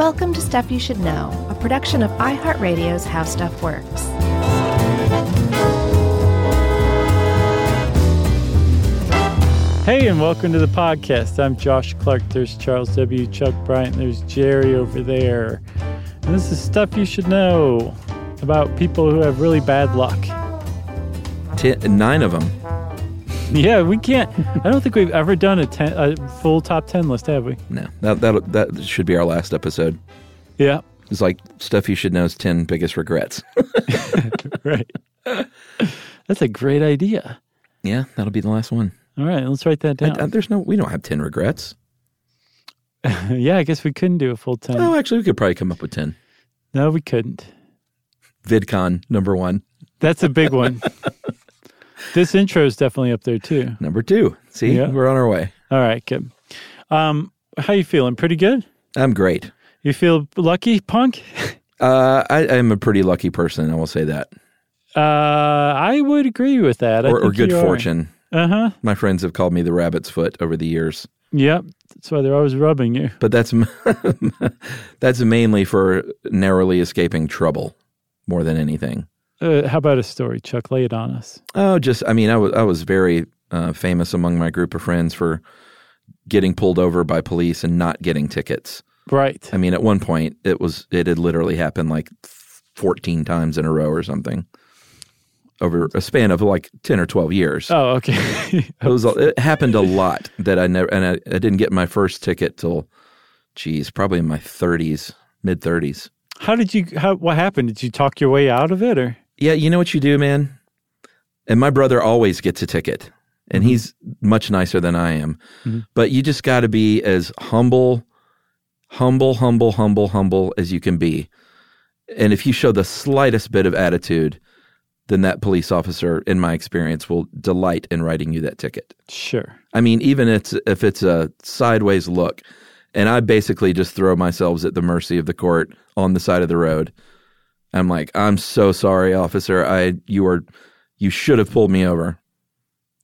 Welcome to Stuff You Should Know, a production of iHeartRadio's How Stuff Works. Hey, and welcome to the podcast. I'm Josh Clark. There's Charles W. Chuck Bryant. There's Jerry over there. And this is stuff you should know about people who have really bad luck. Ten, nine of them. Yeah, we can't. I don't think we've ever done a, ten, a full top 10 list, have we? No, that, that that should be our last episode. Yeah, It's like stuff you should know's ten biggest regrets. right. That's a great idea. yeah, that'll be the last one. All right, let's write that I- down. I- there's no, we don't have ten regrets. yeah, I guess we couldn't do a full 10. Oh, actually, we could probably come up with ten. No, we couldn't. VidCon number one, That's a big one. This intro is definitely up there too. number two. See, Yeah. we're on our way. All right, good. Um, how you feeling? Pretty good? I'm great. You feel lucky, punk? Uh, I, I'm a pretty lucky person. I will say that, Uh, I would agree with that. Or, or good fortune. Uh huh. My friends have called me the rabbit's foot over the years, Yep. That's why they're always rubbing you. but that's that's mainly for narrowly escaping trouble more than anything. Uh, how about a story, Chuck? Lay it on us. Oh, just I mean, I was I was very uh, famous among my group of friends for getting pulled over by police and not getting tickets. Right. I mean, at one point, it was it had literally happened like fourteen times in a row or something over a span of like ten or twelve years. Oh, okay. It was it happened a lot that I never and I, I didn't get my first ticket till, geez, probably in my thirties, mid thirties. how did you? How? What happened? Did you talk your way out of it, or? Yeah, you know what you do, man? And my brother always gets a ticket, and mm-hmm. he's much nicer than I am. Mm-hmm. But you just got to be as humble, humble, humble, humble, humble as you can be. And if you show the slightest bit of attitude, then that police officer, in my experience, will delight in writing you that ticket. Sure. I mean, even it's, if it's a sideways look, and I basically just throw myself at the mercy of the court on the side of the road. I'm like, I'm so sorry, officer. I you are you should have pulled me over.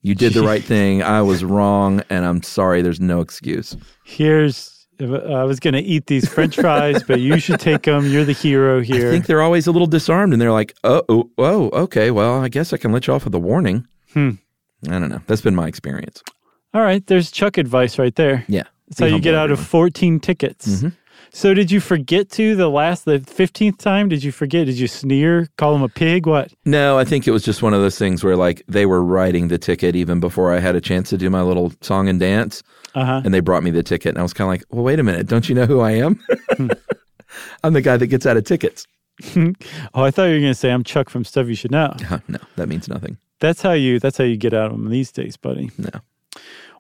You did the right thing. I was wrong, and I'm sorry. There's no excuse. Here's. I was going to eat these French fries, but you should take them. You're the hero here. I think they're always a little disarmed, and they're like, oh, oh, oh okay. Well, I guess I can let you off with a warning. Hmm. I don't know. That's been my experience. All right. There's Chuck advice right there. Yeah. That's how you get out of 14 tickets. So did you forget to the last, the 15th time? Did you forget? Did you sneer, call him a pig? What? No, I think it was just one of those things where like they were writing the ticket even before I had a chance to do my little song and dance. Uh huh. and they brought me the ticket and I was kind of like, "Well, wait a minute, don't you know who I am? I'm the guy that gets out of tickets." Oh, I thought you were going to say I'm Chuck from Stuff You Should Know. Huh, no, that means nothing. That's how you. That's how you get out of them these days, buddy. No.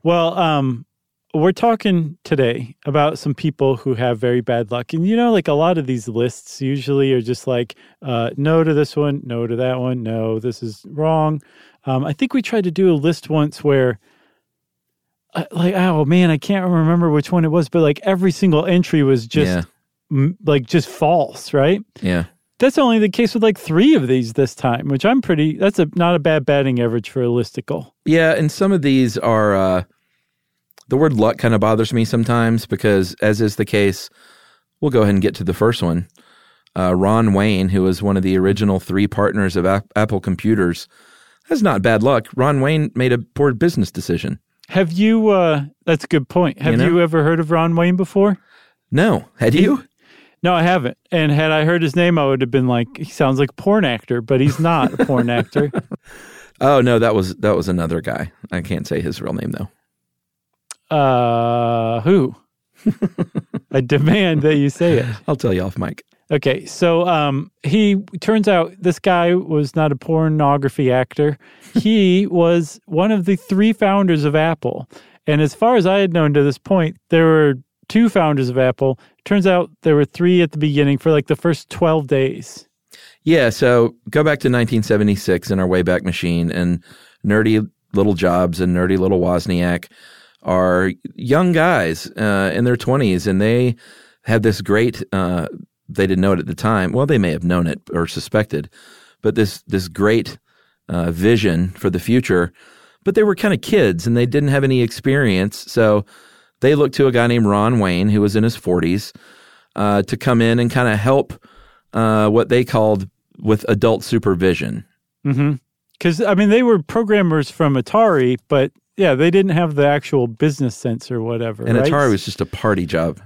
Well, um, we're talking today about some people who have very bad luck, and you know, like a lot of these lists usually are just like, uh, no to this one, no to that one, no, this is wrong. Um, I think we tried to do a list once where. uh, Like oh man, I can't remember which one it was, but like every single entry was just yeah, m- like just false, right? yeah, That's only the case with like three of these this time, which I'm pretty. That's a not a bad batting average for a listicle. yeah. And some of these are uh, the word luck kind of bothers me sometimes because, as is the case, we'll go ahead and get to the first one. Uh, Ron Wayne, who was one of the original three partners of Ap- Apple Computers, that's not bad luck. Ron Wayne made a poor business decision. Have you? uh That's a good point. Have you, know? ever heard of Ron Wayne before? No, had you? No, I haven't. And had I heard his name, I would have been like, he sounds like a porn actor, but he's not a porn actor. Oh no, that was that was another guy. I can't say his real name though. Uh, who? I demand that you say it. I'll tell you off mic. Okay, so um, he turns out this guy was not a pornography actor. He was one of the three founders of Apple, and as far as I had known to this point, there were two founders of Apple. Turns out there were three at the beginning for like the first twelve days. Yeah, so go back to 1976 in our Wayback Machine, and nerdy little Jobs and nerdy little Wozniak are young guys uh, in their 20s, and they had this great. Uh, they didn't know it at the time. Well, they may have known it or suspected, but this this great uh, vision for the future. But they were kind of kids, and they didn't have any experience, so they looked to a guy named Ron Wayne, who was in his 40s. uh, to come in and kind of help uh, what they called with adult supervision. Because I mean, they were programmers from Atari, but yeah, they didn't have the actual business sense or whatever. And right? Atari was just a party job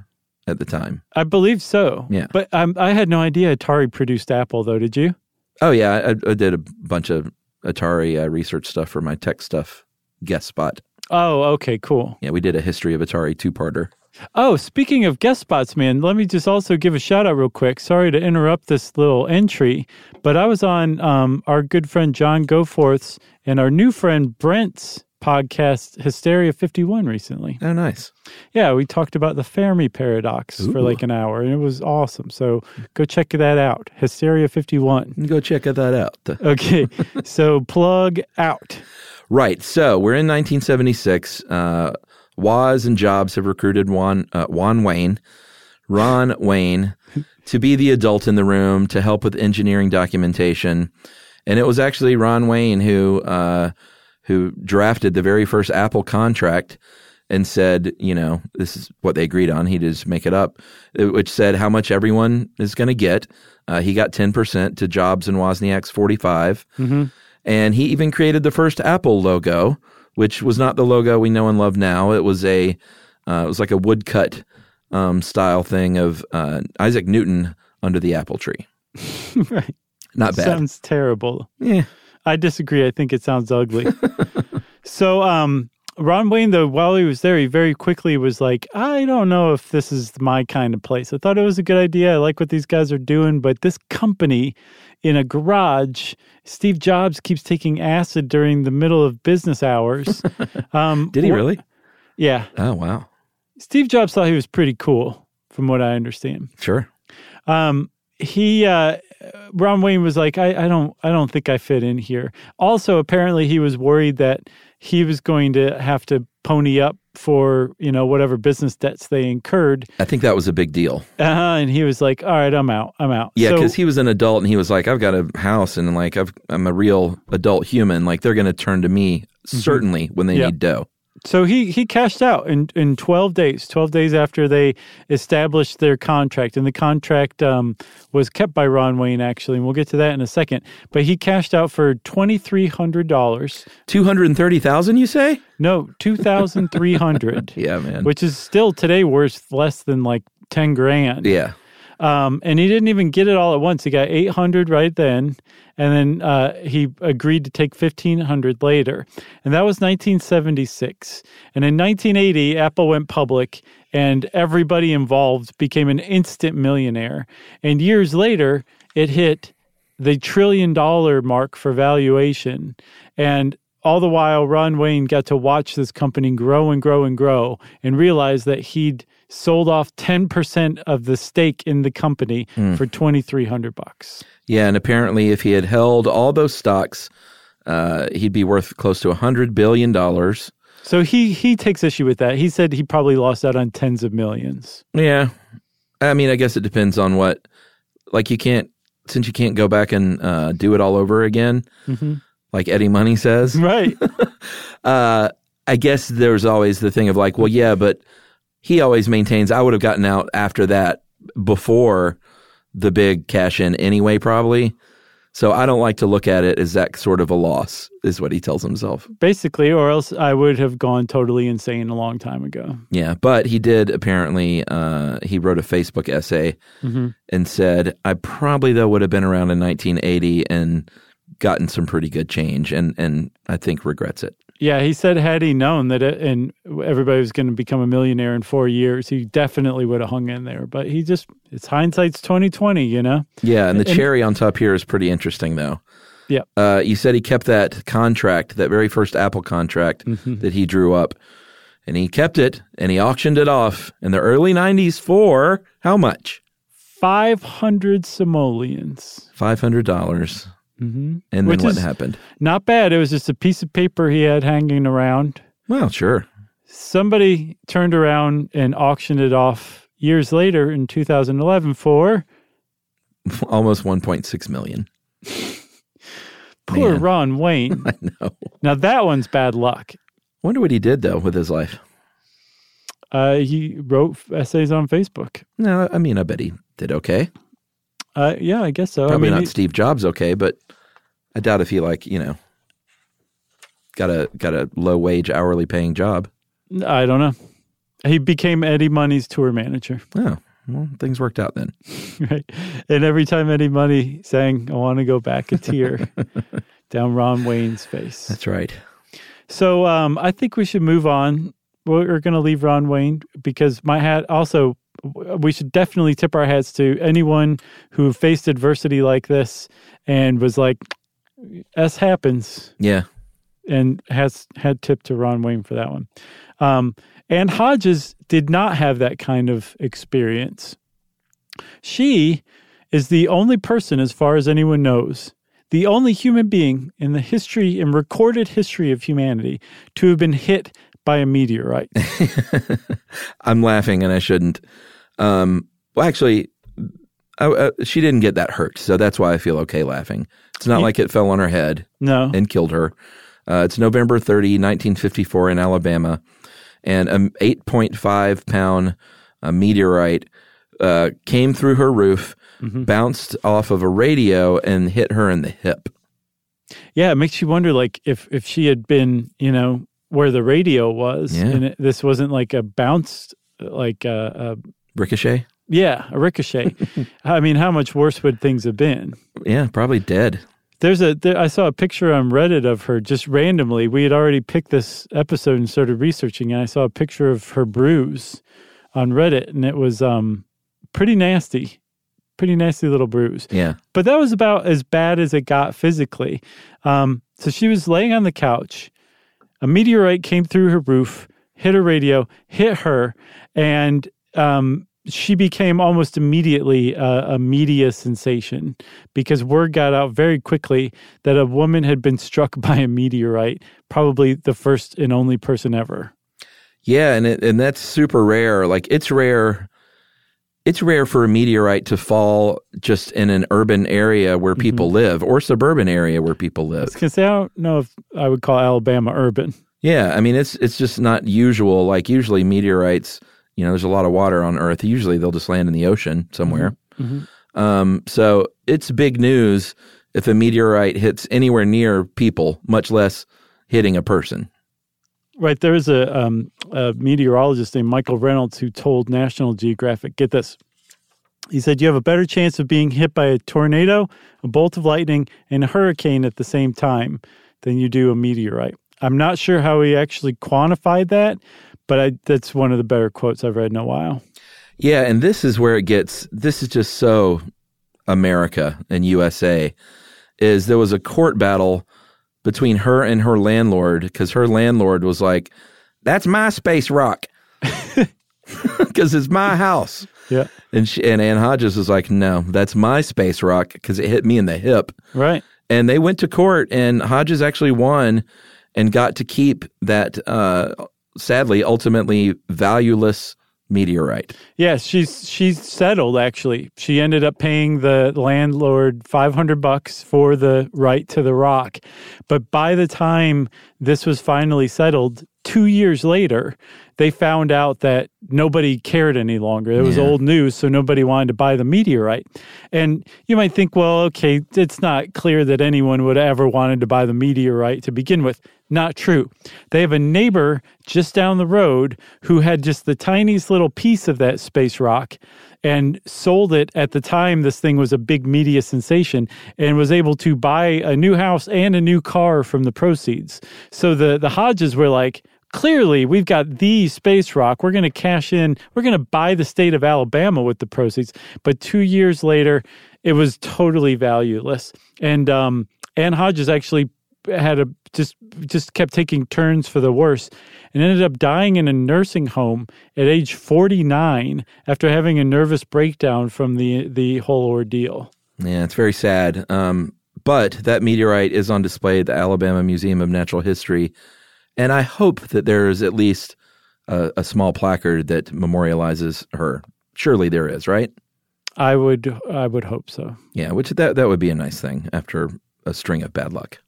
at the time. I believe so. Yeah. but um, I had no idea Atari produced Apple, though. Did you? Oh yeah, I, I did a bunch of Atari uh, research stuff for my tech stuff guest spot. Oh, okay, cool. Yeah, we did a history of Atari two parter. Oh, speaking of guest spots, man, let me just also give a shout out real quick. Sorry to interrupt this little entry, but I was on um, our good friend John Goforth's and our new friend Brent's podcast, Hysteria 51, recently. Oh, nice. Yeah, we talked about the Fermi paradox for like an hour, and it was awesome. So go check that out. Hysteria 51. Go check that out. Okay, so plug out. Right. So we're in 1976. Uh, Woz and Jobs have recruited Juan, uh, Juan Wayne, Ron Wayne, to be the adult in the room to help with engineering documentation. And it was actually Ron Wayne who uh, who drafted the very first Apple contract and said, you know, this is what they agreed on. He just make it up, uh, which said how much everyone is going to get. Uh, he got 10% to Jobs and Wozniak's 45. And he even created the first Apple logo, which was not the logo we know and love now. It was a, uh, it was like a woodcut um, style thing of uh, Isaac Newton under the apple tree. right. Not bad. Sounds terrible. yeah. I disagree. I think it sounds ugly. so, um, Ron Wayne, though, while he was there, he very quickly was like, I don't know if this is my kind of place. I thought it was a good idea. I like what these guys are doing, but this company in a garage, Steve Jobs keeps taking acid during the middle of business hours. Um, Did he really? Yeah. Oh, wow. Steve Jobs thought he was pretty cool, from what I understand. Sure. Um, he uh, Ron Wayne was like, I, I don't I don't think I fit in here. Also, apparently, he was worried that he was going to have to pony up for you know whatever business debts they incurred, I think that was a big deal. uh, and he was like, "All right, I'm out. I'm out." Yeah, So- because he was an adult and he was like, I've got a house and like I've, I'm a real adult human. Like they're going to turn to me certainly when they Yeah. need dough. So he he cashed out in in 12 days, 12 days after they established their contract. And the contract um, was kept by Ron Wayne, actually. And we'll get to that in a second. But he cashed out for $2,300. 230,000, you say? No, 2300 Yeah, man. which is still today worth less than like 10 grand. yeah. Um, and he didn't even get it all at once. He got 800 right then. And then uh, he agreed to take 1500 later. And that was 1976. And in 1980, Apple went public and everybody involved became an instant millionaire. And years later, it hit the trillion dollar mark for valuation. And all the while, Ron Wayne got to watch this company grow and grow and grow and realize that he'd sold off 10% of the stake in the company for 2300 bucks. Yeah, and apparently, if he had held all those stocks, uh, he'd be worth close to a hundred billion dollars. So he he takes issue with that. He said he probably lost out on tens of millions. Yeah, I mean, I guess it depends on what. Like, you can't since you can't go back and uh, do it all over again, like Eddie Money says. Right. Uh, I guess there's always the thing of like, well, yeah, but he always maintains I would have gotten out after that before the big cash in anyway, probably. So I don't like to look at it as that sort of a loss, is what he tells himself. Basically, or else I would have gone totally insane a long time ago. Yeah, but he did apparently. Uh, he wrote a Facebook essay and said, "I probably though would have been around in 1980 and gotten some pretty good change, and and I think regrets it." Yeah, he said had he known that it, and everybody was going to become a millionaire in 4 years, he definitely would have hung in there, but he just it's hindsight's 2020, you know. Yeah, and the And- cherry on top here is pretty interesting, though. Yeah. Uh, you said he kept that contract, that very first Apple contract Mm-hmm. that he drew up, and he kept it and he auctioned it off in the early 90s for how much? 500 simoleons. $500. Mm-hmm. And then Which what is- happened? Not bad. It was just a piece of paper he had hanging around. Well, sure. Somebody turned around and auctioned it off years later in 2011 for Almost 1.6 million. poor Man. Ron Wayne. I know. now that one's bad luck. Wonder what he did though with his life. Uh, he wrote essays on Facebook. No, I mean, I bet he did okay. Uh, yeah, I guess so. Probably I mean, not he- Steve Jobs okay, but I doubt if he like you know got a got a low wage hourly paying job. I don't know. He became Eddie Money's tour manager, Oh, well, things worked out then. right? And every time Eddie Money sang, "I want to go back," a tear down Ron Wayne's face. That's right. So um, I think we should move on. We're going to leave Ron Wayne because my hat also. We should definitely tip our hats to anyone who faced adversity like this and was like, "S happens," Yeah, and has had tip to Ron Wayne for that one. Um, Ann Hodges did not have that kind of experience. She is the only person, as far as anyone knows, the only human being in the history and recorded history of humanity to have been hit by a meteorite. I'm laughing and I shouldn't. Um, well, actually, I, uh, she didn't get that hurt, so that's why I feel okay laughing. It's not like it fell on her head No. and killed her. Uh, it's November 30, 1954, in Alabama, and an 8.5 pound uh, meteorite uh, came through her roof, bounced off of a radio, and hit her in the hip. Yeah, it makes you wonder, like if if she had been, you know, where the radio was, Yeah. and it, this wasn't like a bounced, like a, a Ricochet? yeah, a ricochet. I mean, how much worse would things have been? Yeah, probably dead. There's a there, I saw a picture on Reddit of her just randomly. We had already picked this episode and started researching, and I saw a picture of her bruise on Reddit, and it was um pretty nasty, pretty nasty little bruise. Yeah. But that was about as bad as it got physically. Um, so she was laying on the couch. A meteorite came through her roof, hit her radio, hit her, and um, she became almost immediately a, a media sensation because word got out very quickly that a woman had been struck by a meteorite, probably the first and only person ever. Yeah, and it, and that's super rare. Like it's rare. It's rare for a meteorite to fall just in an urban area where mm-hmm. people live or suburban area where people live. Because I don't know if I would call Alabama urban. Yeah, I mean it's it's just not usual. Like usually meteorites, you know, there's a lot of water on Earth. Usually they'll just land in the ocean somewhere. Mm-hmm. Mm-hmm. Um, so it's big news if a meteorite hits anywhere near people, much less hitting a person. Right. There is a, um, a meteorologist named Michael Reynolds who told National Geographic, get this. He said, You have a better chance of being hit by a tornado, a bolt of lightning, and a hurricane at the same time than you do a meteorite. I'm not sure how he actually quantified that, but I, that's one of the better quotes I've read in a while. Yeah, and this is where it gets. This is just so America and USA. Is there was a court battle between her and her landlord because her landlord was like, "That's my space rock," because it's my house. Yeah. And she, and Ann Hodges was like, "No, that's my space rock because it hit me in the hip." Right. And they went to court, and Hodges actually won and got to keep that. Uh, sadly, ultimately valueless meteorite. Yes, she's she's settled actually. She ended up paying the landlord 500 bucks for the right to the rock. But by the time this was finally settled, 2 years later, they found out that nobody cared any longer. It was Yeah. old news, so nobody wanted to buy the meteorite. And you might think, well, okay, it's not clear that anyone would ever wanted to buy the meteorite to begin with. Not true. They have a neighbor just down the road who had just the tiniest little piece of that space rock and sold it at the time this thing was a big media sensation and was able to buy a new house and a new car from the proceeds. So the the Hodges were like, clearly we've got the space rock. We're going to cash in. We're going to buy the state of Alabama with the proceeds. But 2 years later, it was totally valueless. And um Ann Hodges actually had a just just kept taking turns for the worse and ended up dying in a nursing home at age 49 after having a nervous breakdown from the the whole ordeal. Yeah, it's very sad. Um, but that meteorite is on display at the Alabama Museum of Natural History, and I hope that there is at least a, a small placard that memorializes her. Surely there is, right? I would I would hope so. Yeah, which that that would be a nice thing after a string of bad luck.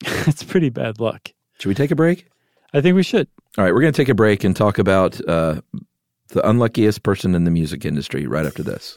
it's pretty bad luck. Should we take a break? I think we should. All right, we're going to take a break and talk about uh, the unluckiest person in the music industry, right after this.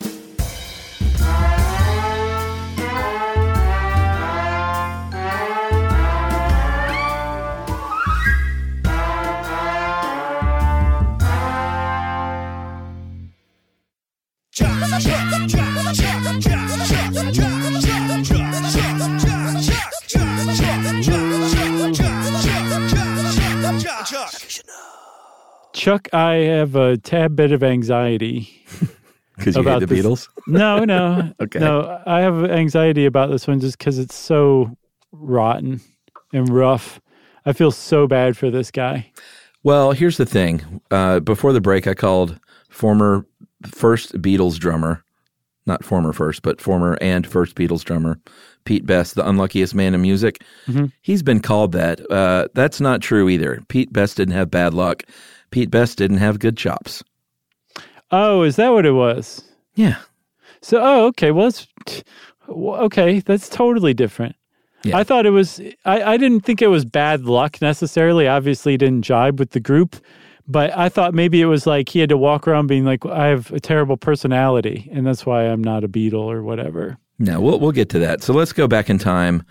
Chuck, I have a tad bit of anxiety. Because you hate About the this- Beatles? No, no. Okay. No, I have anxiety about this one just because it's so rotten and rough. I feel so bad for this guy. Well, here's the thing. Uh, before the break, I called former first Beatles drummer, not former first, but former and first Beatles drummer, Pete Best, the unluckiest man in music. He's been called that. Uh, that's not true either. Pete Best didn't have bad luck. Pete Best didn't have good chops. Oh, is that what it was? Yeah. So, oh, okay. Well, it's okay. That's totally different. Yeah. I thought it was. I, I didn't think it was bad luck necessarily. Obviously, didn't jibe with the group, but I thought maybe it was like he had to walk around being like, "I have a terrible personality, and that's why I'm not a Beatle or whatever." No, we'll we'll get to that. So let's go back in time.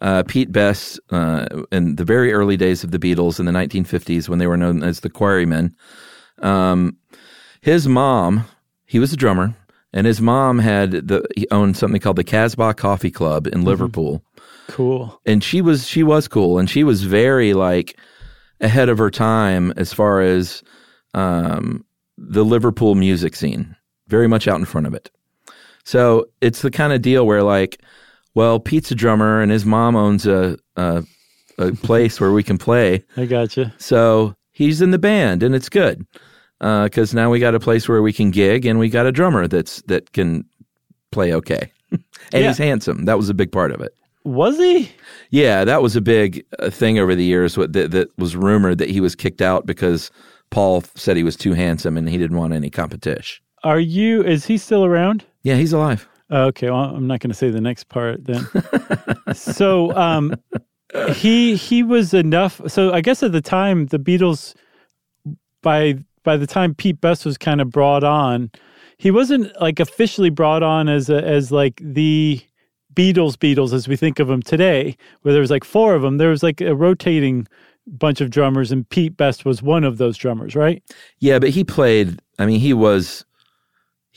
Uh, Pete Best, uh, in the very early days of the Beatles in the 1950s, when they were known as the Quarrymen, um, his mom, he was a drummer, and his mom had the he owned something called the Casbah Coffee Club in Liverpool, Cool. and she was she was cool, and she was very like ahead of her time as far as um, the Liverpool music scene, very much out in front of it. So it's the kind of deal where like, well, Pete's a drummer and his mom owns a a, a place where we can play, I gotcha. so he's in the band and it's good because now we got a place where we can gig and we got a drummer that's that can play okay, and Yeah. he's handsome. That was a big part of it. Was he? Yeah, that was a big uh, thing over the years. What that, that was rumored that he was kicked out because Paul said he was too handsome and he didn't want any competition. Are you? Is he still around? Yeah, he's alive. Okay, well, I'm not going to say the next part then. so, um, he he was enough. So, I guess at the time, the Beatles, by by the time Pete Best was kind of brought on, he wasn't like officially brought on as a, as like the Beatles Beatles as we think of them today, where there was like four of them. There was like a rotating bunch of drummers, and Pete Best was one of those drummers, right? Yeah, but he played. I mean, he was.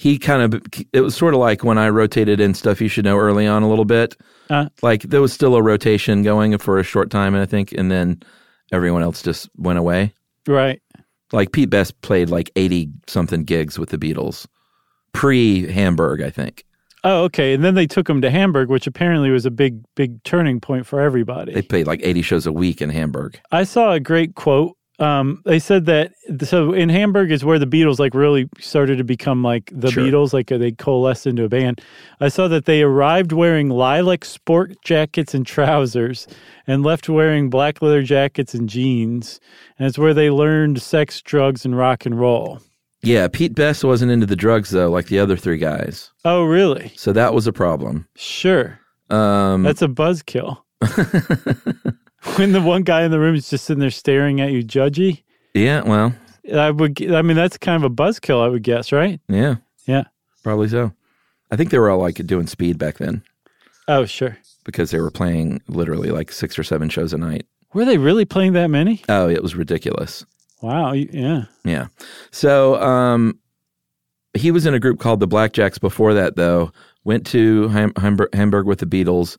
He kind of. It was sort of like when I rotated in stuff you should know early on a little bit. Uh, Like there was still a rotation going for a short time, I think, and then everyone else just went away. right. Like Pete Best played like eighty something gigs with the Beatles, pre Hamburg, I think. Oh, okay. And then they took him to Hamburg, which apparently was a big, big turning point for everybody. They played like eighty shows a week in Hamburg. I saw a great quote. Um, they said that so in Hamburg is where the Beatles like really started to become like the Sure. Beatles, like they coalesced into a band. I saw that they arrived wearing lilac sport jackets and trousers, and left wearing black leather jackets and jeans. And it's where they learned sex, drugs, and rock and roll. Yeah, Pete Best wasn't into the drugs though, like the other three guys. Oh, really? So that was a problem. Sure. Um, That's a buzzkill. when the one guy in the room is just sitting there staring at you, judgy. yeah, well, I would. I mean, that's kind of a buzzkill. I would guess, right? yeah, Yeah. probably so. I think they were all like doing speed back then Oh, sure. because they were playing literally like six or seven shows a night. Were they really playing that many? Oh, it was ridiculous. Wow. Yeah. Yeah. So um, he was in a group called the Blackjacks before that, though. Went to Ham- Hamburg, Hamburg with the Beatles.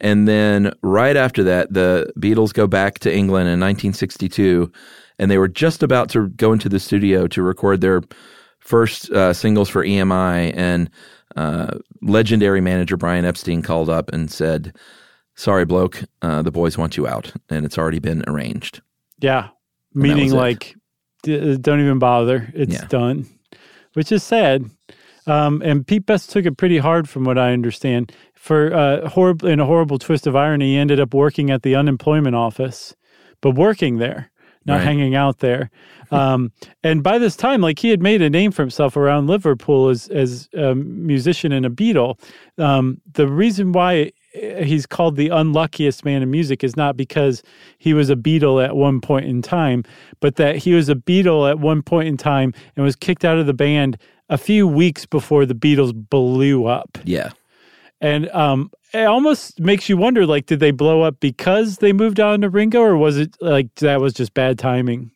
And then right after that, the Beatles go back to England in 1962. And they were just about to go into the studio to record their first uh, singles for EMI. And uh, legendary manager Brian Epstein called up and said, Sorry, bloke, uh, the boys want you out. And it's already been arranged. Yeah. Meaning, like, d- don't even bother. It's Yeah. done, which is sad. Um, and Pete Best took it pretty hard, from what I understand. For uh, horrible, in a horrible twist of irony, he ended up working at the unemployment office, but working there, not Right. hanging out there. Um, and by this time, like he had made a name for himself around Liverpool as as a musician and a Beatle. Um, the reason why uh, he's called the unluckiest man in music is not because he was a Beatle at one point in time, but that he was a Beatle at one point in time and was kicked out of the band a few weeks before the Beatles blew up. Yeah. And um, it almost makes you wonder like, did they blow up because they moved on to Ringo, or was it like that was just bad timing?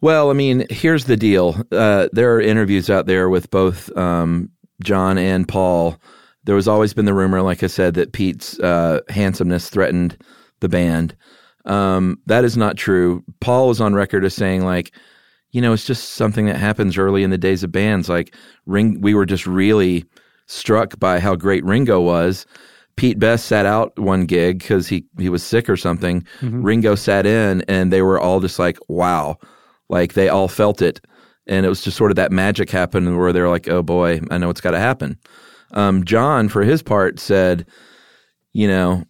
Well, I mean, here's the deal. Uh, there are interviews out there with both um, John and Paul. There was always been the rumor, like I said, that Pete's uh, handsomeness threatened the band. Um, that is not true. Paul was on record as saying, like, you know, it's just something that happens early in the days of bands. Like, Ring, we were just really struck by how great Ringo was. Pete Best sat out one gig because he, he was sick or something. Ringo sat in, and they were all just like, wow. Like, they all felt it. And it was just sort of that magic happened where they're like, oh boy, I know it's got to happen. Um, John, for his part, said, you know,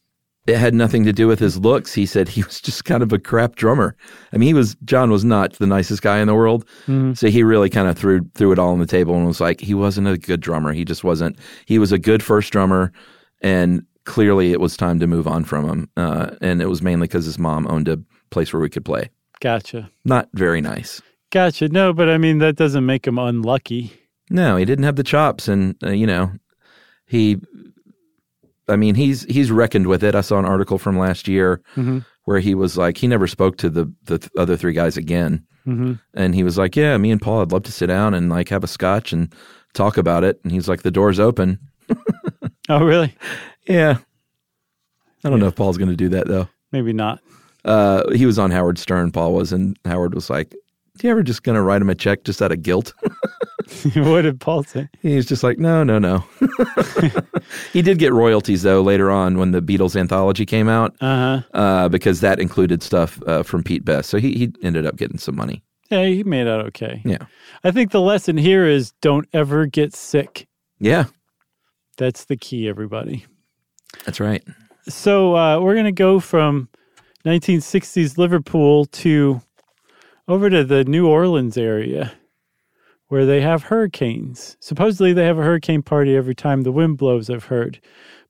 it had nothing to do with his looks. He said he was just kind of a crap drummer. I mean, he was John was not the nicest guy in the world, so he really kind of threw threw it all on the table and was like, he wasn't a good drummer. He just wasn't. He was a good first drummer, and clearly it was time to move on from him. Uh, and it was mainly because his mom owned a place where we could play. Gotcha. Not very nice. Gotcha. No, but I mean, that doesn't make him unlucky. No, he didn't have the chops, and uh, you know, he. I mean, he's he's reckoned with it. I saw an article from last year where he was like, he never spoke to the the th- other three guys again, Mm-hmm. and he was like, "Yeah, me and Paul, I'd love to sit down and like have a scotch and talk about it." And he's like, "The door's open." Oh, really? Yeah, I don't know if Paul's going to do that though. Maybe not. Uh, he was on Howard Stern. Paul was, and Howard was like, "Do you ever just going to write him a check just out of guilt?" what did Paul say? He's just like, no, no, no. he did get royalties though later on when the Beatles anthology came out, Uh huh. uh, because that included stuff uh, from Pete Best. So he he ended up getting some money. Yeah, he made out okay. Yeah, I think the lesson here is don't ever get sick. yeah, That's the key, everybody. that's right. So uh, we're going to go from 1960s Liverpool to over to the New Orleans area where they have hurricanes. Supposedly they have a hurricane party every time the wind blows, I've heard.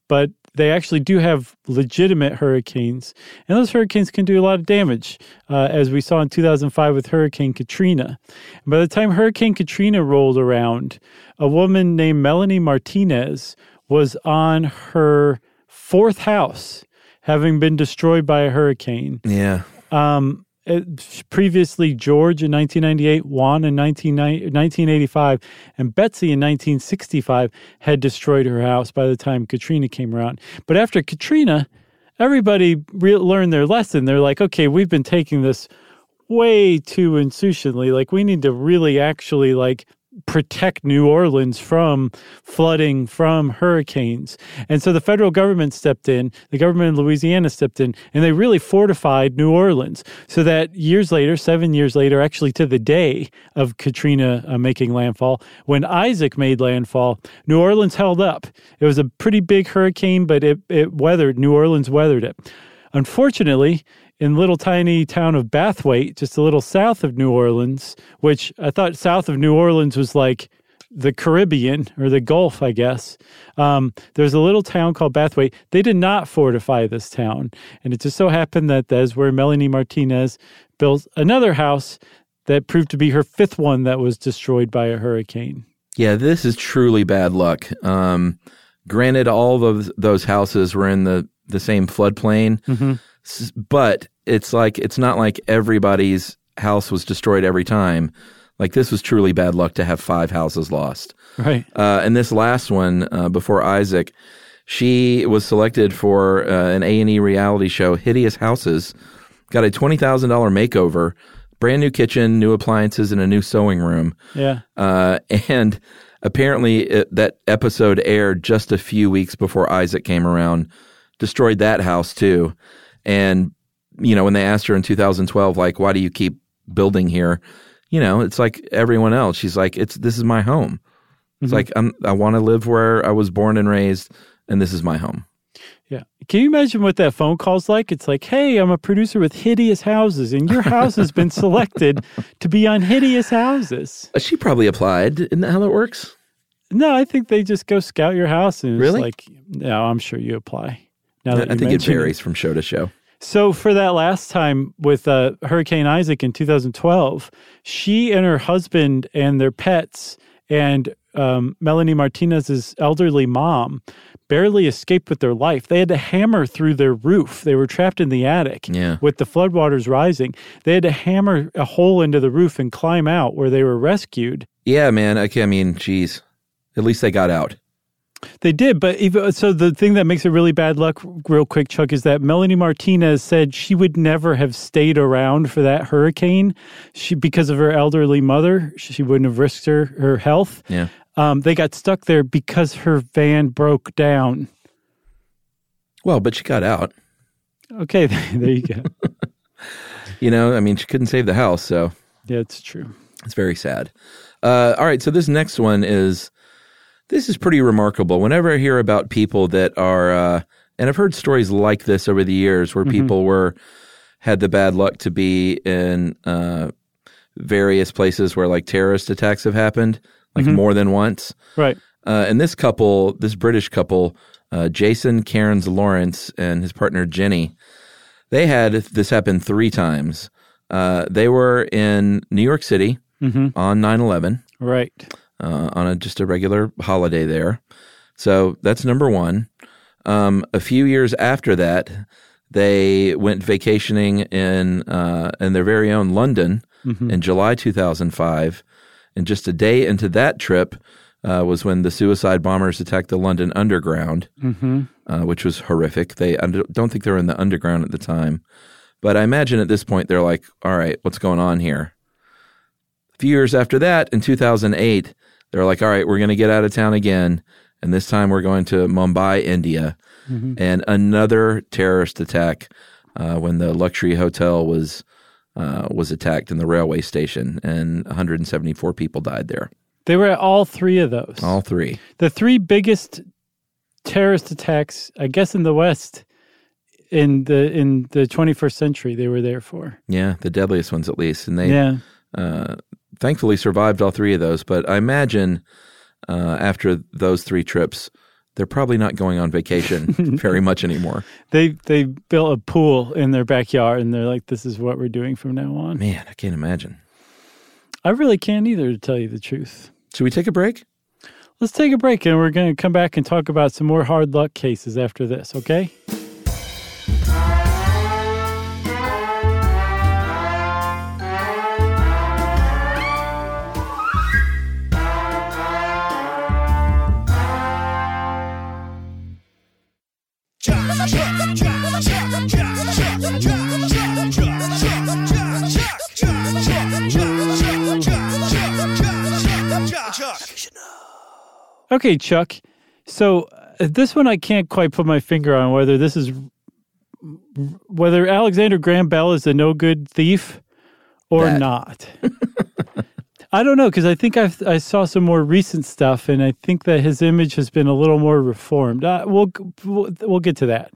But they actually do have legitimate hurricanes, and those hurricanes can do a lot of damage, uh, as we saw in 2005 with Hurricane Katrina. And by the time Hurricane Katrina rolled around, a woman named Melanie Martinez was on her fourth house, having been destroyed by a hurricane. Yeah, Um, Uh, previously, George in 1998, Juan in 1990 1985, and Betsy in 1965 had destroyed her house by the time Katrina came around. But after Katrina, everybody re- learned their lesson. They're like, okay, we've been taking this way too insouciantly. Like, we need to really actually like protect New Orleans from flooding, from hurricanes. And so the federal government stepped in, the government in Louisiana stepped in, and they really fortified New Orleans so that years later, seven years later, actually to the day of Katrina uh, making landfall, when Isaac made landfall, New Orleans held up. It was a pretty big hurricane, but it, it weathered, New Orleans weathered it. Unfortunately, in little tiny town of Braithwaite, just a little south of New Orleans, which I thought south of New Orleans was like the Caribbean or the Gulf, I guess. Um, there's a little town called Braithwaite. They did not fortify this town, and it just so happened that that's where Melanie Martinez built another house that proved to be her fifth one that was destroyed by a hurricane. yeah. This is truly bad luck. Um, granted, all of those houses were in the the same floodplain, S- but it's like it's not like everybody's house was destroyed every time. Like this was truly bad luck to have five houses lost. Right. Uh, and this last one, uh, before Isaac, she was selected for uh, an A and E reality show, Hideous Houses. Got a twenty thousand dollar makeover, brand new kitchen, new appliances, and a new sewing room. Yeah. Uh, and apparently, it, that episode aired just a few weeks before Isaac came around, destroyed that house too. And you know, when they asked her in 2012, like, why do you keep building here? You know, it's like everyone else. She's like, it's this is my home. It's like I'm, I want to live where I was born and raised, and this is my home. Yeah. Can you imagine what that phone call's like? It's like, hey, I'm a producer with Hideous Houses, and your house has been selected to be on Hideous Houses. Uh, She probably applied. Isn't that how that works? No, I think they just go scout your house and Really? like, no, I'm sure you apply. Now I think it varies from show to show. So for that last time with uh, Hurricane Isaac in 2012, she and her husband and their pets and um, Melanie Martinez's elderly mom barely escaped with their life. They had to hammer through their roof. They were trapped in the attic Yeah. with the floodwaters rising. They had to hammer a hole into the roof and climb out where they were rescued. Yeah, man. Okay, I mean, geez. At least they got out. They did, but even, so the thing that makes it really bad luck, real quick, Chuck, is that Melanie Martinez said she would never have stayed around for that hurricane. She because of her elderly mother, she wouldn't have risked her her health. Yeah. Um, they got stuck there because her van broke down. Well, but she got out. Okay, there you go. You know, I mean, she couldn't save the house, so yeah, it's true. it's very sad. Uh, all right, so this next one is this is pretty remarkable. Whenever I hear about people that are, uh, and I've heard stories like this over the years, where people were had the bad luck to be in uh, various places where like terrorist attacks have happened, like more than once. Right. Uh, and this couple, this British couple, uh, Jason Cairns Lawrence and his partner Jenny, they had this happen three times. Uh, they were in New York City on 9 11 Right. Uh, on a, just a regular holiday there. So that's number one. Um, a few years after that, they went vacationing in uh, in their very own London in July 2005, and just a day into that trip uh, was when the suicide bombers attacked the London Underground, uh, which was horrific. They I don't think they were in the underground at the time, but I imagine at this point they're like, "All right, what's going on here?" A few years after that, in 2008, they're like, all right, we're going to get out of town again. And this time we're going to Mumbai, India. And another terrorist attack uh, when the luxury hotel was uh, was attacked in the railway station, and 174 people died there. They were at all three of those. All three. the three biggest terrorist attacks, I guess, in the West in the in the 21st century. They were there for. Yeah, the deadliest ones at least. And they Yeah. Uh, thankfully survived all three of those. But I imagine uh, after those three trips, they're probably not going on vacation very much anymore. They they built a pool in their backyard and they're like, this is what we're doing from now on. Man, I can't imagine. I really can't either, to tell you the truth. Should we take a break? Let's take a break and we're going to come back and talk about some more hard luck cases after this, okay? Okay, Chuck. So uh, this one I can't quite put my finger on whether this is whether Alexander Graham Bell is a no good thief or That. not. I don't know because I think I've, I saw some more recent stuff, and I think that his image has been a little more reformed. Uh, we'll, we'll we'll get to that.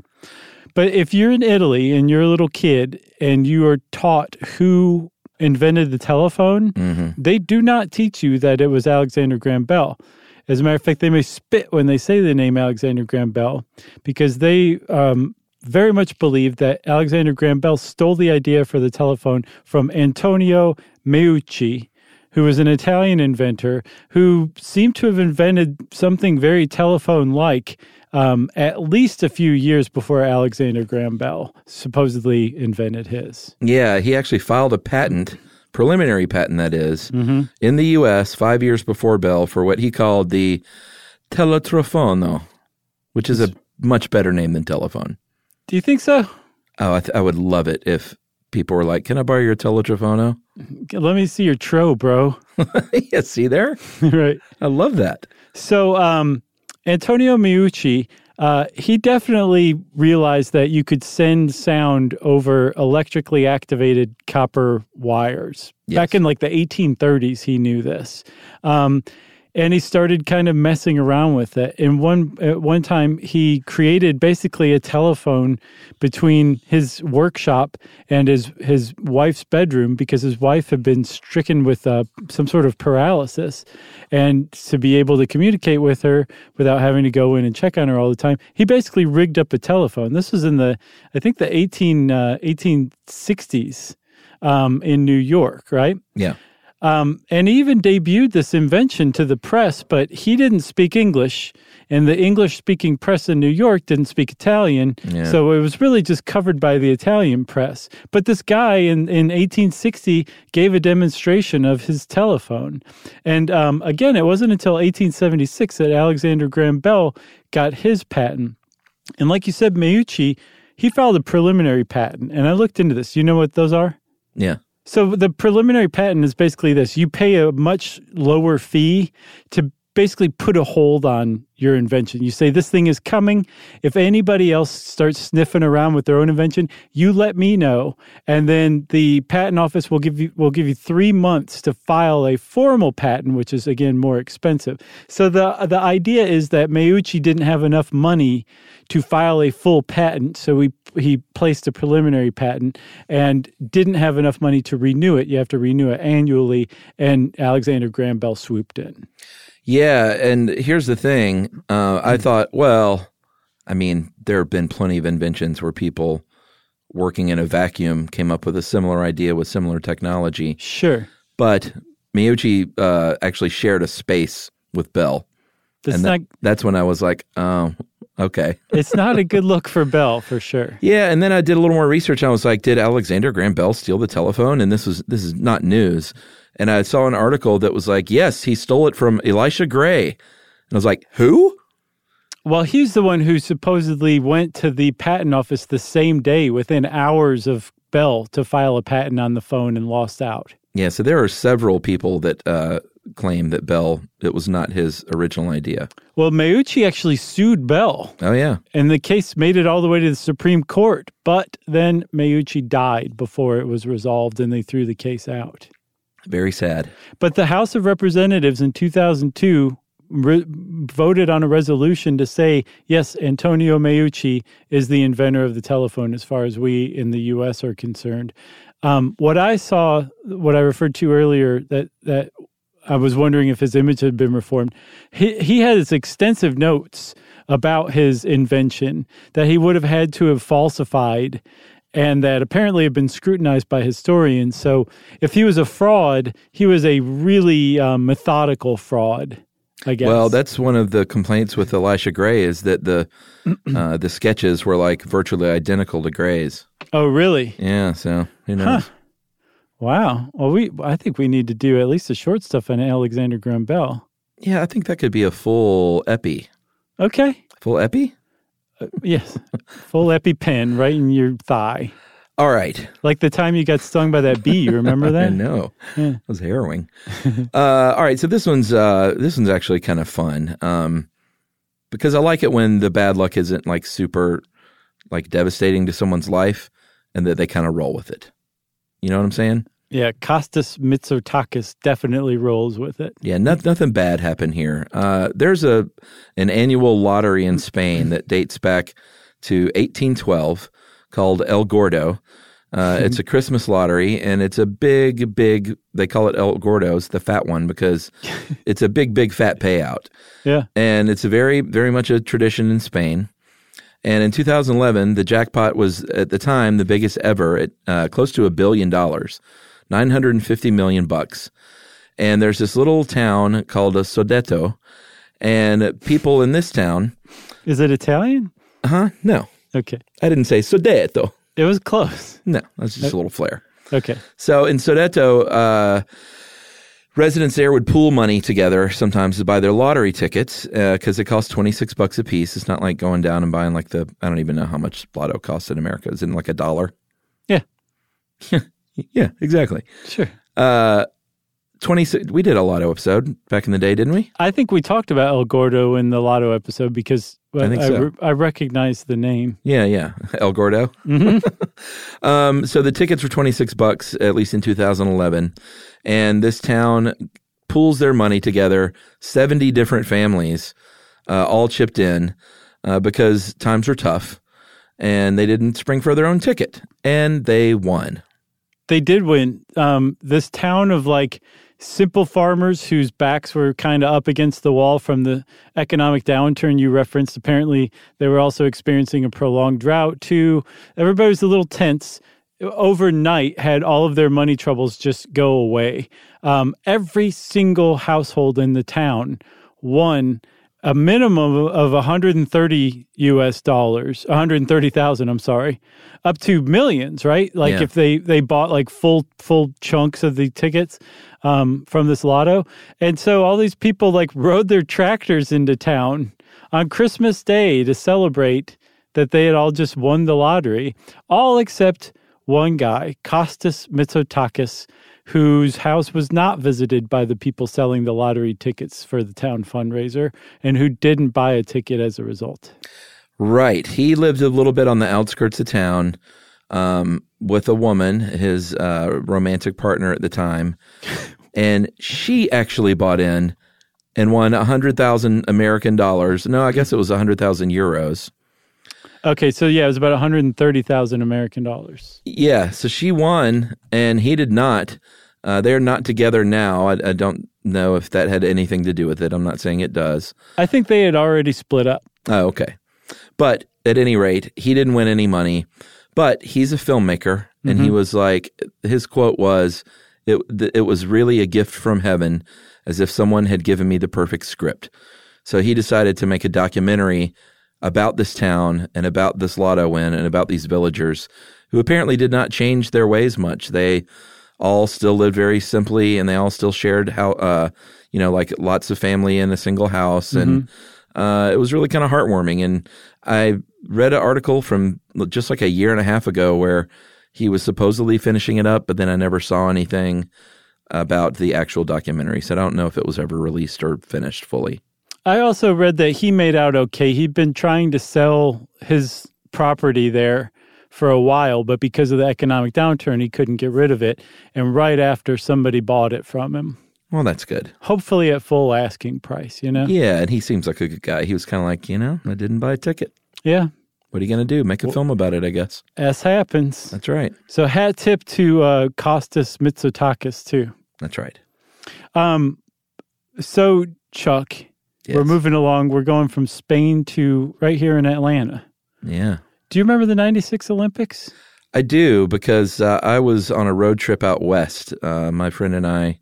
But if you're in Italy and you're a little kid and you are taught who invented the telephone, they do not teach you that it was Alexander Graham Bell. As a matter of fact, they may spit when they say the name Alexander Graham Bell because they um, very much believe that Alexander Graham Bell stole the idea for the telephone from Antonio Meucci, who was an Italian inventor who seemed to have invented something very telephone like um, at least a few years before Alexander Graham Bell supposedly invented his. Yeah, he actually filed a patent, preliminary patent that is, in the U.S. five years before Bell for what he called the telettrofono, which is a much better name than telephone. Do you think so? Oh, I, th- I would love it if people were like, "Can I borrow your telettrofono?" Let me see your tro, bro. yeah, see there, right. I love that. So um, Antonio Meucci, uh, he definitely realized that you could send sound over electrically activated copper wires. Back in like the 1830s, he knew this. Um, and he started kind of messing around with it. And one at one time, he created basically a telephone between his workshop and his his wife's bedroom because his wife had been stricken with uh, some sort of paralysis, and to be able to communicate with her without having to go in and check on her all the time, he basically rigged up a telephone. This was in the I think the 18 uh, 1860s um, in New York, right? Yeah. Um, and he even debuted this invention to the press, but he didn't speak English, and the English speaking press in New York didn't speak Italian. Yeah. So it was really just covered by the Italian press. But this guy in, in 1860 gave a demonstration of his telephone. And um, again, it wasn't until 1876 that Alexander Graham Bell got his patent. And like you said, Meucci, he filed a preliminary patent. And I looked into this. You know what those are? Yeah. So the preliminary patent is basically this: you pay a much lower fee to basically put a hold on your invention. You say this thing is coming. If anybody else starts sniffing around with their own invention, you let me know, and then the patent office will give you will give you three months to file a formal patent, which is again more expensive. So the the idea is that Meucci didn't have enough money to file a full patent, so he he placed a preliminary patent and didn't have enough money to renew it. You have to renew it annually, and Alexander Graham Bell swooped in. Yeah, and here's the thing. Uh, I thought, well, I mean, there have been plenty of inventions where people working in a vacuum came up with a similar idea with similar technology. Sure, But Meucci uh, actually shared a space with Bell, that's and not that's when I was like, oh, okay. it's not a good look for Bell for sure. Yeah, and then I did a little more research. I was like, did Alexander Graham Bell steal the telephone? And this was this is not news. And I saw an article that was like, yes, he stole it from Elisha Gray. And I was like, who? Well, he's the one who supposedly went to the patent office the same day within hours of Bell to file a patent on the phone and lost out. Yeah, so there are several people that uh, claim that Bell it was not his original idea. Well, Meucci actually sued Bell, Oh yeah, and the case made it all the way to the Supreme Court. But then Meucci died before it was resolved, and they threw the case out. Very sad. But the House of Representatives in 2002 re- voted on a resolution to say, yes, Antonio Meucci is the inventor of the telephone as far as we in the U.S. are concerned. Um, what I saw, what I referred to earlier, that that I was wondering if his image had been reformed. He he has extensive notes about his invention that he would have had to have falsified and that apparently have been scrutinized by historians. So if he was a fraud, he was a really um, methodical fraud, I guess. Well, that's one of the complaints with Elisha Gray is that the uh, the sketches were like virtually identical to Gray's. oh, really? Yeah, so who knows? Wow. Well, we I think we need to do at least the short stuff on Alexander Graham Bell. Yeah, I think that could be a full epi. Okay. Full epi? Yes. Full EpiPen right in your thigh. All right. Like the time you got stung by that bee. You remember that? I know. Yeah. It was harrowing. uh, all right, so this one's uh, this one's actually kind of fun um, because I like it when the bad luck isn't like super like devastating to someone's life, and that they kind of roll with it. You know what I'm saying? Yeah. Costas Mitsotakis definitely rolls with it. Yeah, no, nothing bad happened here. Uh, there's a an annual lottery in Spain that dates back to 1812 called El Gordo. Uh, it's a Christmas lottery, and it's a big, big. They call it El Gordo's, the fat one, because it's a big, big fat payout, Yeah. and it's a very, very much a tradition in Spain. And in 2011, the jackpot was at the time the biggest ever, at uh, close to a billion dollars, 950 million bucks. And there's this little town called a Sodeto, and people in this town, Is it Italian? Uh huh? No, Okay. I didn't say Sodeto. It was close. No, that's just a little flair. Okay. So in Sodeto, uh, residents there would pool money together sometimes to buy their lottery tickets because it costs 26 bucks a piece. It's not like going down and buying like the, I don't even know how much lotto costs in America. Is it like a dollar? Yeah. Yeah, exactly. Sure. Uh, 26, we did a lotto episode back in the day, didn't we? I think we talked about El Gordo in the Lotto episode because I think so. re- I recognize the name. Yeah, yeah. El Gordo. um, so the tickets were 26 bucks, at least in 2011. And this town pools their money together. Seventy different families uh, all chipped in uh, because times were tough, and they didn't spring for their own ticket, and they won. They did win. Um, this town of like simple farmers whose backs were kind of up against the wall from the economic downturn you referenced. Apparently, they were also experiencing a prolonged drought too. Everybody was a little tense. Overnight, had all of their money troubles just go away. Um, every single household in the town won a minimum of 130 US dollars, 130,000, I'm sorry, up to millions, right? Like Yeah. if they they bought like full full chunks of the tickets um, from this lotto. And so all these people like rode their tractors into town on Christmas Day to celebrate that they had all just won the lottery, all except one guy, Kostas Mitsotakis, whose house was not visited by the people selling the lottery tickets for the town fundraiser and who didn't buy a ticket as a result. Right. He lived a little bit on the outskirts of town um, with a woman, his uh, romantic partner at the time, and she actually bought in and won a hundred thousand American dollars. No, I guess it was a hundred thousand euros. Okay, so yeah, it was about 130,000 American dollars. Yeah, so she won, and he did not. Uh, they're not together now. I, I don't know if that had anything to do with it. I'm not saying it does. I think they had already split up. Oh, okay. But at any rate, he didn't win any money. But he's a filmmaker, and he was like, his quote was, "It th- it was really a gift from heaven, as if someone had given me the perfect script." So he decided to make a documentary about this town and about this lotto win and about these villagers who apparently did not change their ways much. They all still lived very simply and they all still shared how uh you know like lots of family in a single house and uh it was really kind of heartwarming and I read an article from just like a year and a half ago where he was supposedly finishing it up but then I never saw anything about the actual documentary so I don't know if it was ever released or finished fully. I also read that he made out okay. He'd been trying to sell his property there for a while, but because of the economic downturn, he couldn't get rid of it. And right after, somebody bought it from him, Well, that's good. hopefully at full asking price, you know? Yeah, and he seems like a good guy. He was kind of like, you know, I didn't buy a ticket. Yeah, What are you going to do? Make a film about it, I guess. as happens. That's right. So, hat tip to uh, Kostas Mitsotakis, too. That's right. Um, So, Chuck, we're moving along. We're going from Spain to right here in Atlanta. Yeah. Do you remember the 96 Olympics? I do because uh, I was on a road trip out west. Uh, my friend and I,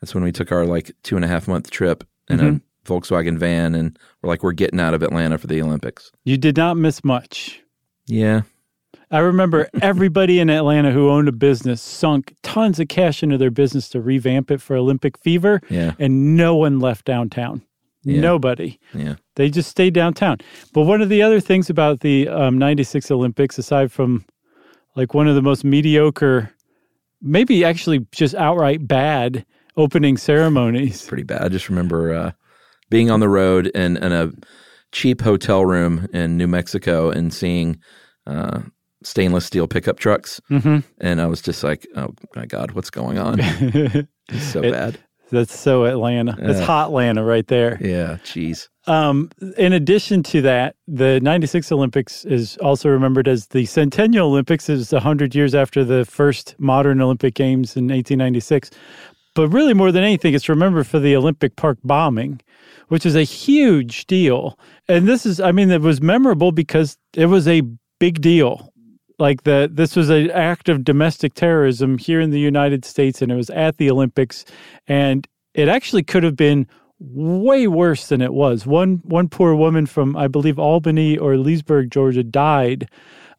that's when we took our like two and a half month trip in a Volkswagen van, and we're like, we're getting out of Atlanta for the Olympics. You did not miss much. Yeah. I remember everybody in Atlanta who owned a business sunk tons of cash into their business to revamp it for Olympic fever, Yeah. and no one left downtown. Nobody. Yeah. They just stayed downtown. But one of the other things about the um, 96 Olympics, aside from like one of the most mediocre, maybe actually just outright bad opening ceremonies, Pretty bad. I just remember uh, being on the road in, in a cheap hotel room in New Mexico and seeing uh, stainless steel pickup trucks. Mm-hmm. And I was just like, oh my God, what's going on? it's so bad. That's so Atlanta. That's hot Atlanta right there. Yeah. Jeez. Um, in addition to that, the 96 Olympics is also remembered as the Centennial Olympics. It was 100 years after the first modern Olympic Games in 1896. But really, more than anything, it's remembered for the Olympic Park bombing, which is a huge deal. And this is, I mean, it was memorable because it was a big deal. Like the this was an act of domestic terrorism here in the United States, and it was at the Olympics, and it actually could have been way worse than it was. One one poor woman from I believe Albany or Leesburg, Georgia, died.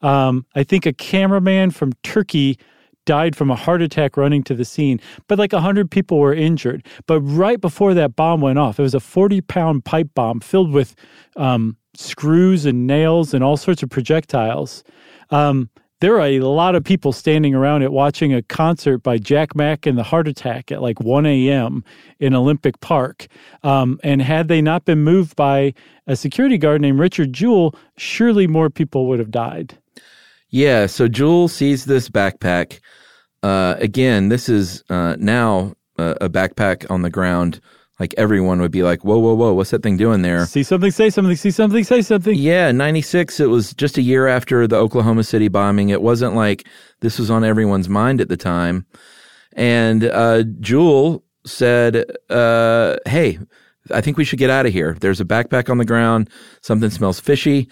Um, I think a cameraman from Turkey died from a heart attack running to the scene, but like 100 people were injured. But right before that bomb went off, it was a 40 pound pipe bomb filled with um, screws and nails and all sorts of projectiles. Um, there were a lot of people standing around it watching a concert by Jack Mack and the Heart Attack at like 1 a.m. in Olympic Park. Um, and had they not been moved by a security guard named Richard Jewell, surely more people would have died. Yeah, so Jewell sees this backpack. Uh, again, this is uh, now a, a backpack on the ground, like everyone would be like, "Whoa, whoa, whoa! What's that thing doing there?" See something, say something. See something, say something. Yeah, 96, it was just a year after the Oklahoma City bombing. It wasn't like this was on everyone's mind at the time. And uh, Jewell said, uh, Hey, I think we should get out of here. There's a backpack on the ground. Something smells fishy.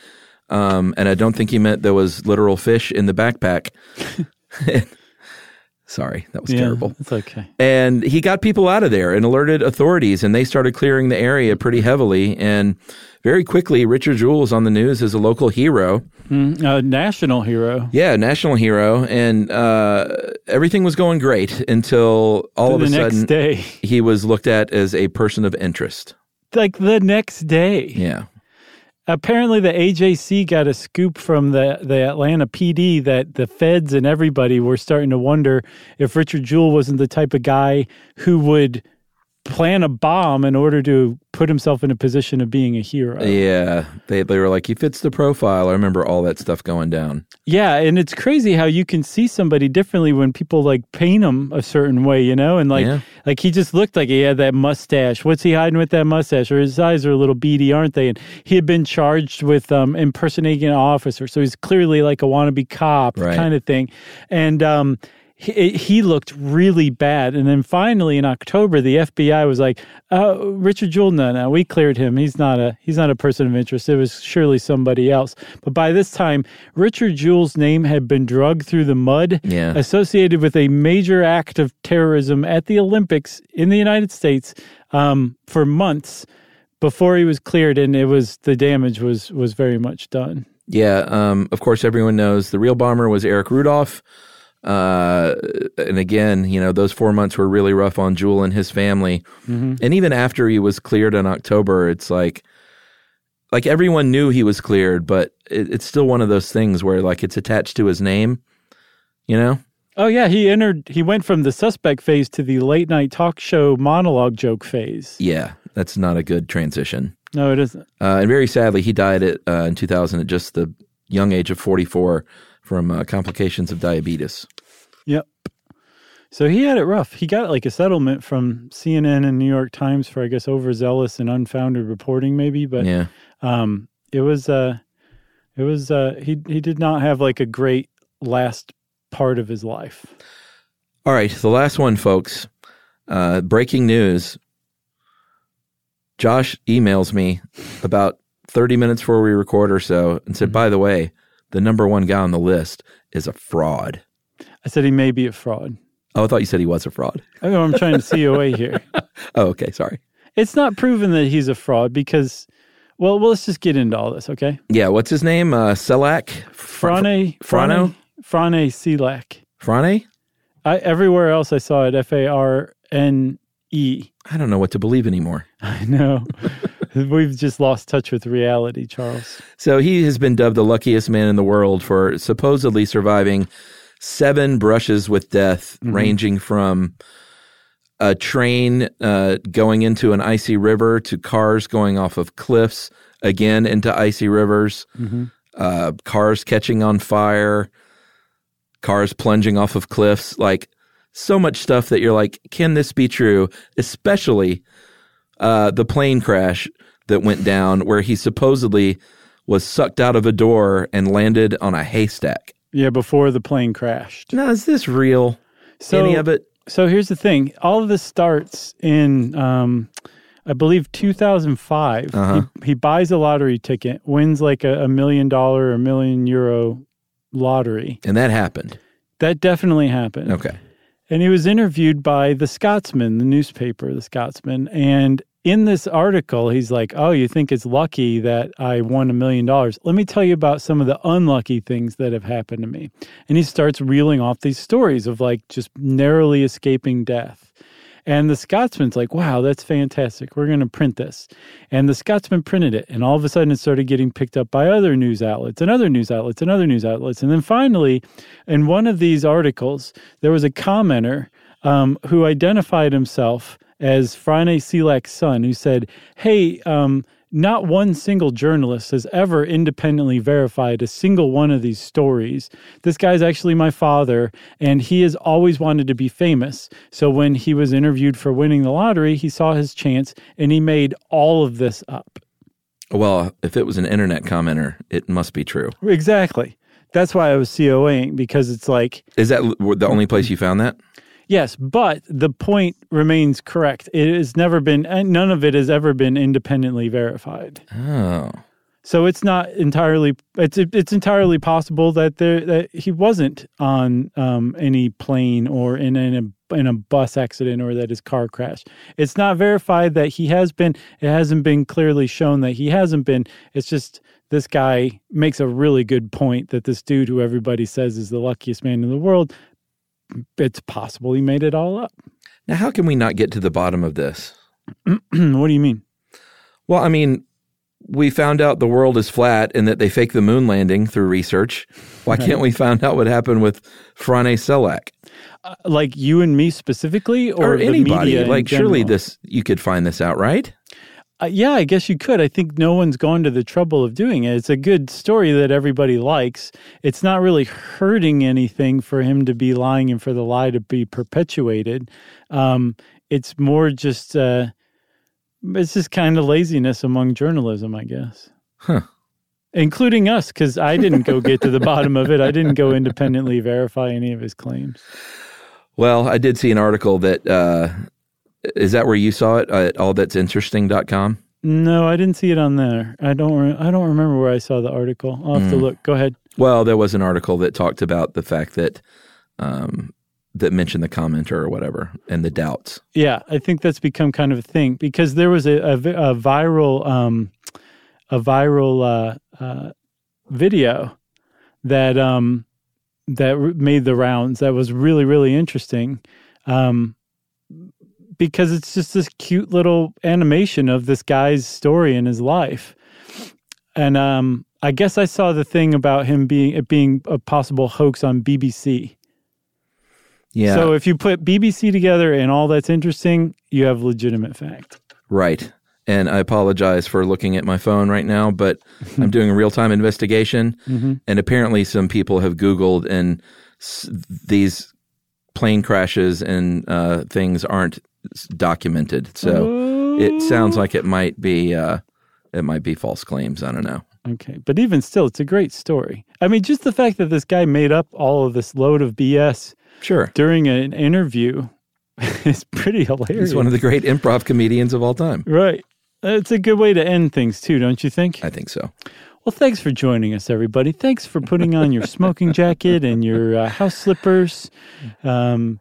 Um, and I don't think he meant there was literal fish in the backpack. Sorry, that was Yeah, terrible. It's okay. And he got people out of there and alerted authorities, and they started clearing the area pretty heavily. And very quickly, Richard Jewell was on the news as a local hero. Mm, a national hero. Yeah, national hero. And uh, everything was going great until all of a next sudden day, he was looked at as a person of interest. like the next day. Yeah. Apparently, the AJC got a scoop from the, the Atlanta PD that the feds and everybody were starting to wonder if Richard Jewell wasn't the type of guy who would plan a bomb in order to put himself in a position of being a hero. Yeah. They, they were like, he fits the profile. I remember all that stuff going down. Yeah, and it's crazy how you can see somebody differently when people like paint him a certain way, you know, and like Yeah. like he just looked like he had that mustache. What's he hiding with that mustache? Or his eyes are a little beady, aren't they? And he had been charged with um, impersonating an officer, so he's clearly like a wannabe cop Right. kind of thing. And um, he, he looked really bad. And then finally in October, the FBI was like, uh, "Richard Jewell, no, no, we cleared him. He's not a he's not a person of interest. It was surely somebody else." But by this time, Richard Jewell's name had been dragged through the mud, Yeah. associated with a major act of terrorism at the Olympics in the United States um, for months before he was cleared, and it was the damage was was very much done. Yeah. Um, of course, everyone knows the real bomber was Eric Rudolph. Uh, and again, you know, those four months were really rough on Jewell and his family. And even after he was cleared in October, it's like, like everyone knew he was cleared, but it, it's still one of those things where like it's attached to his name, you know? Oh yeah, he entered. He went from the suspect phase to the late night talk show monologue joke phase. Yeah, that's not a good transition. No, it isn't. Uh, and very sadly, he died at, uh, in 2000 at just the young age of 44 from uh, complications of diabetes. Yep. So he had it rough. He got like a settlement from CNN and New York Times for I guess overzealous and unfounded reporting, maybe. But Yeah. um, it was uh, it was uh, he he did not have like a great last part of his life. All right, the last one, folks. Uh, breaking news. Josh emails me about 30 minutes before we record or so and said, by the way, the number one guy on the list is a fraud. I said he may be a fraud. Oh, I thought you said he was a fraud. I'm trying to COA here. Oh, okay. Sorry. It's not proven that he's a fraud because, well, well let's just get into all this, okay? Yeah, what's his name? Uh, Selak? Frane, Frano? Frane Selak. Frane? I, everywhere else I saw it F A R N E. I don't know what to believe anymore. I know. We've just lost touch with reality, Charles. So he has been dubbed the luckiest man in the world for supposedly surviving seven brushes with death, ranging from a train uh, going into an icy river to cars going off of cliffs again into icy rivers, uh, cars catching on fire, cars plunging off of cliffs. Like so much stuff that you're like, can this be true? Especially uh, the plane crash that went down where he supposedly was sucked out of a door and landed on a haystack. Yeah, before the plane crashed. Now, is this real? So, Any of it? So here's the thing. All of this starts in, um, I believe, 2005. Uh-huh. He, he buys a lottery ticket, wins like a, a million dollar or million euro lottery. And that happened. That definitely happened. Okay. And he was interviewed by the Scotsman, the newspaper, the Scotsman. And in this article, he's like, Oh, you think it's lucky that I won a million dollars? Let me tell you about some of the unlucky things that have happened to me. And he starts reeling off these stories of like just narrowly escaping death. And the Scotsman's like, wow, that's fantastic. We're going to print this. And the Scotsman printed it. And all of a sudden, it started getting picked up by other news outlets and other news outlets and other news outlets. And then finally, in one of these articles, there was a commenter um, who identified himself as Frane Selak's son, who said, Hey, um, not one single journalist has ever independently verified a single one of these stories. This guy's actually my father, and he has always wanted to be famous. So when he was interviewed for winning the lottery, he saw his chance and he made all of this up. Well, if it was an internet commenter, it must be true. Exactly. That's why I was COAing because it's like, Is that the only place you found that? Yes, but the point remains correct. It has never been, and none of it has ever been independently verified. Oh. So it's not entirely it's it's entirely possible that there that he wasn't on um, any plane or in in a in a bus accident or that his car crashed. It's not verified that he has been. It hasn't been clearly shown that he hasn't been. It's just this guy makes a really good point that this dude who everybody says is the luckiest man in the world. It's possible he made it all up. Now, how can we not get to the bottom of this? what do you mean? Well, I mean, we found out the world is flat and that they faked the moon landing through research. Why can't we find out what happened with Frane Selak Uh, like you and me specifically, or, or, anybody? Like, surely this you could find this out, right? Uh, yeah, I guess you could. I think no one's gone to the trouble of doing it. It's a good story that everybody likes. It's not really hurting anything for him to be lying and for the lie to be perpetuated. Um, it's more just uh, it's just kind of laziness among journalism, I guess. Huh. Including us, because I didn't go get to the bottom of it. I didn't go independently verify any of his claims. Well, I did see an article that uh, is that where you saw it at allthat'sinteresting.com? No, I didn't see it on there. I don't. Re- I don't remember where I saw the article. I'll have to look. Go ahead. Well, there was an article that talked about the fact that um, that mentioned the commenter or whatever and the doubts. Yeah, I think that's become kind of a thing because there was a, a, a viral um, a viral uh, uh, video that um, that r- made the rounds. That was really really interesting um, because it's just this cute little animation of this guy's story in his life, and um, I guess I saw the thing about him being it being a possible hoax on BBC. Yeah, So if you put BBC together and all that's interesting, you have legitimate fact. right. And I apologize for looking at my phone right now, but I'm doing a real time investigation, and apparently some people have Googled and s- these plane crashes and uh, things aren't documented. So it sounds like it might be uh, it might be false claims. I don't know. Okay, but even still, it's a great story. I mean, just the fact that this guy made up all of this load of BS Sure, during an interview is pretty hilarious. he's one of the great improv comedians of all time. right. It's a good way to end things too, don't you think? I think so. Well, thanks for joining us, everybody. Thanks for putting on your smoking jacket and your uh, house slippers, um,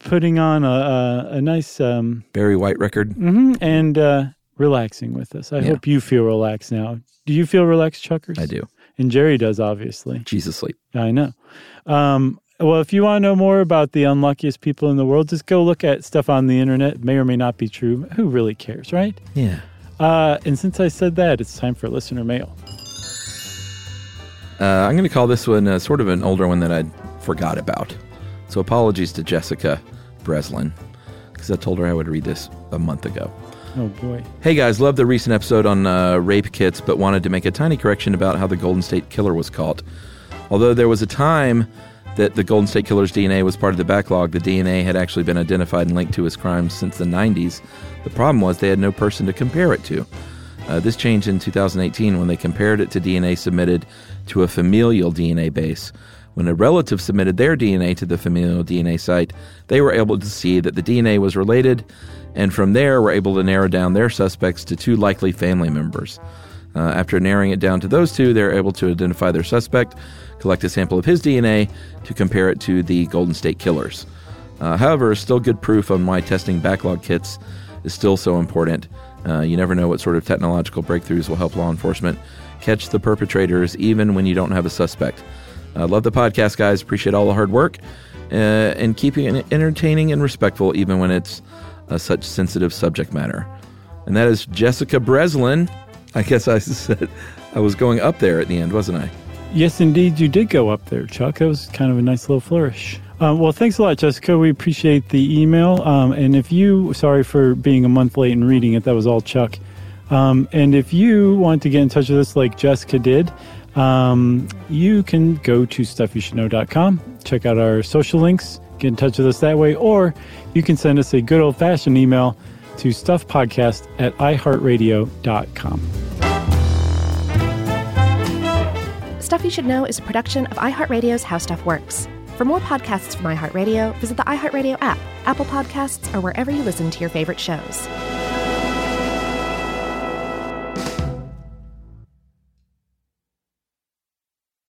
putting on a, a, a nice um, Barry White record. hmm and uh, relaxing with us. I Yeah. hope you feel relaxed now. Do you feel relaxed, Chuckers? I do. And Jerry does, obviously. Jesus sleep. I know. Um, well, if you want to know more about the unluckiest people in the world, just go look at stuff on the internet. It may or may not be true. Who really cares, right? Yeah. Uh, and since I said that, it's time for listener mail. Uh, I'm going to call this one uh, sort of an older one that I forgot about. So apologies to Jessica Breslin because I told her I would read this a month ago. Oh boy. Hey guys, love the recent episode on uh, rape kits, but wanted to make a tiny correction about how the Golden State Killer was caught. Although there was a time that the Golden State Killer's DNA was part of the backlog, the DNA had actually been identified and linked to his crimes since the 90s. The problem was they had no person to compare it to. Uh, this changed in 2018 when they compared it to DNA submitted to a familial DNA base. When a relative submitted their DNA to the familial DNA site, they were able to see that the DNA was related, and from there were able to narrow down their suspects to two likely family members. Uh, after narrowing it down to those two, they were able to identify their suspect, collect a sample of his DNA to compare it to the Golden State Killers. Uh, however, still good proof on why testing backlog kits is still so important. Uh, you never know what sort of technological breakthroughs will help law enforcement catch the perpetrators, even when you don't have a suspect. Uh, love the podcast, guys. Appreciate all the hard work uh, and keeping it entertaining and respectful, even when it's uh, such sensitive subject matter. And that is Jessica Breslin. I guess I said I was going up there at the end, wasn't I? Yes, indeed, you did go up there, Chuck. That was kind of a nice little flourish. Um, well, thanks a lot, Jessica. We appreciate the email. Um, and if you, sorry for being a month late and reading it, that was all Chuck. Um, and if you want to get in touch with us like Jessica did, um, you can go to stuffyoushouldknow.com, check out our social links, get in touch with us that way, or you can send us a good old fashioned email to stuffpodcast at iheartradio.com. Stuff You Should Know is a production of iHeartRadio's How Stuff Works. For more podcasts from iHeartRadio, visit the iHeartRadio app, Apple Podcasts, or wherever you listen to your favorite shows.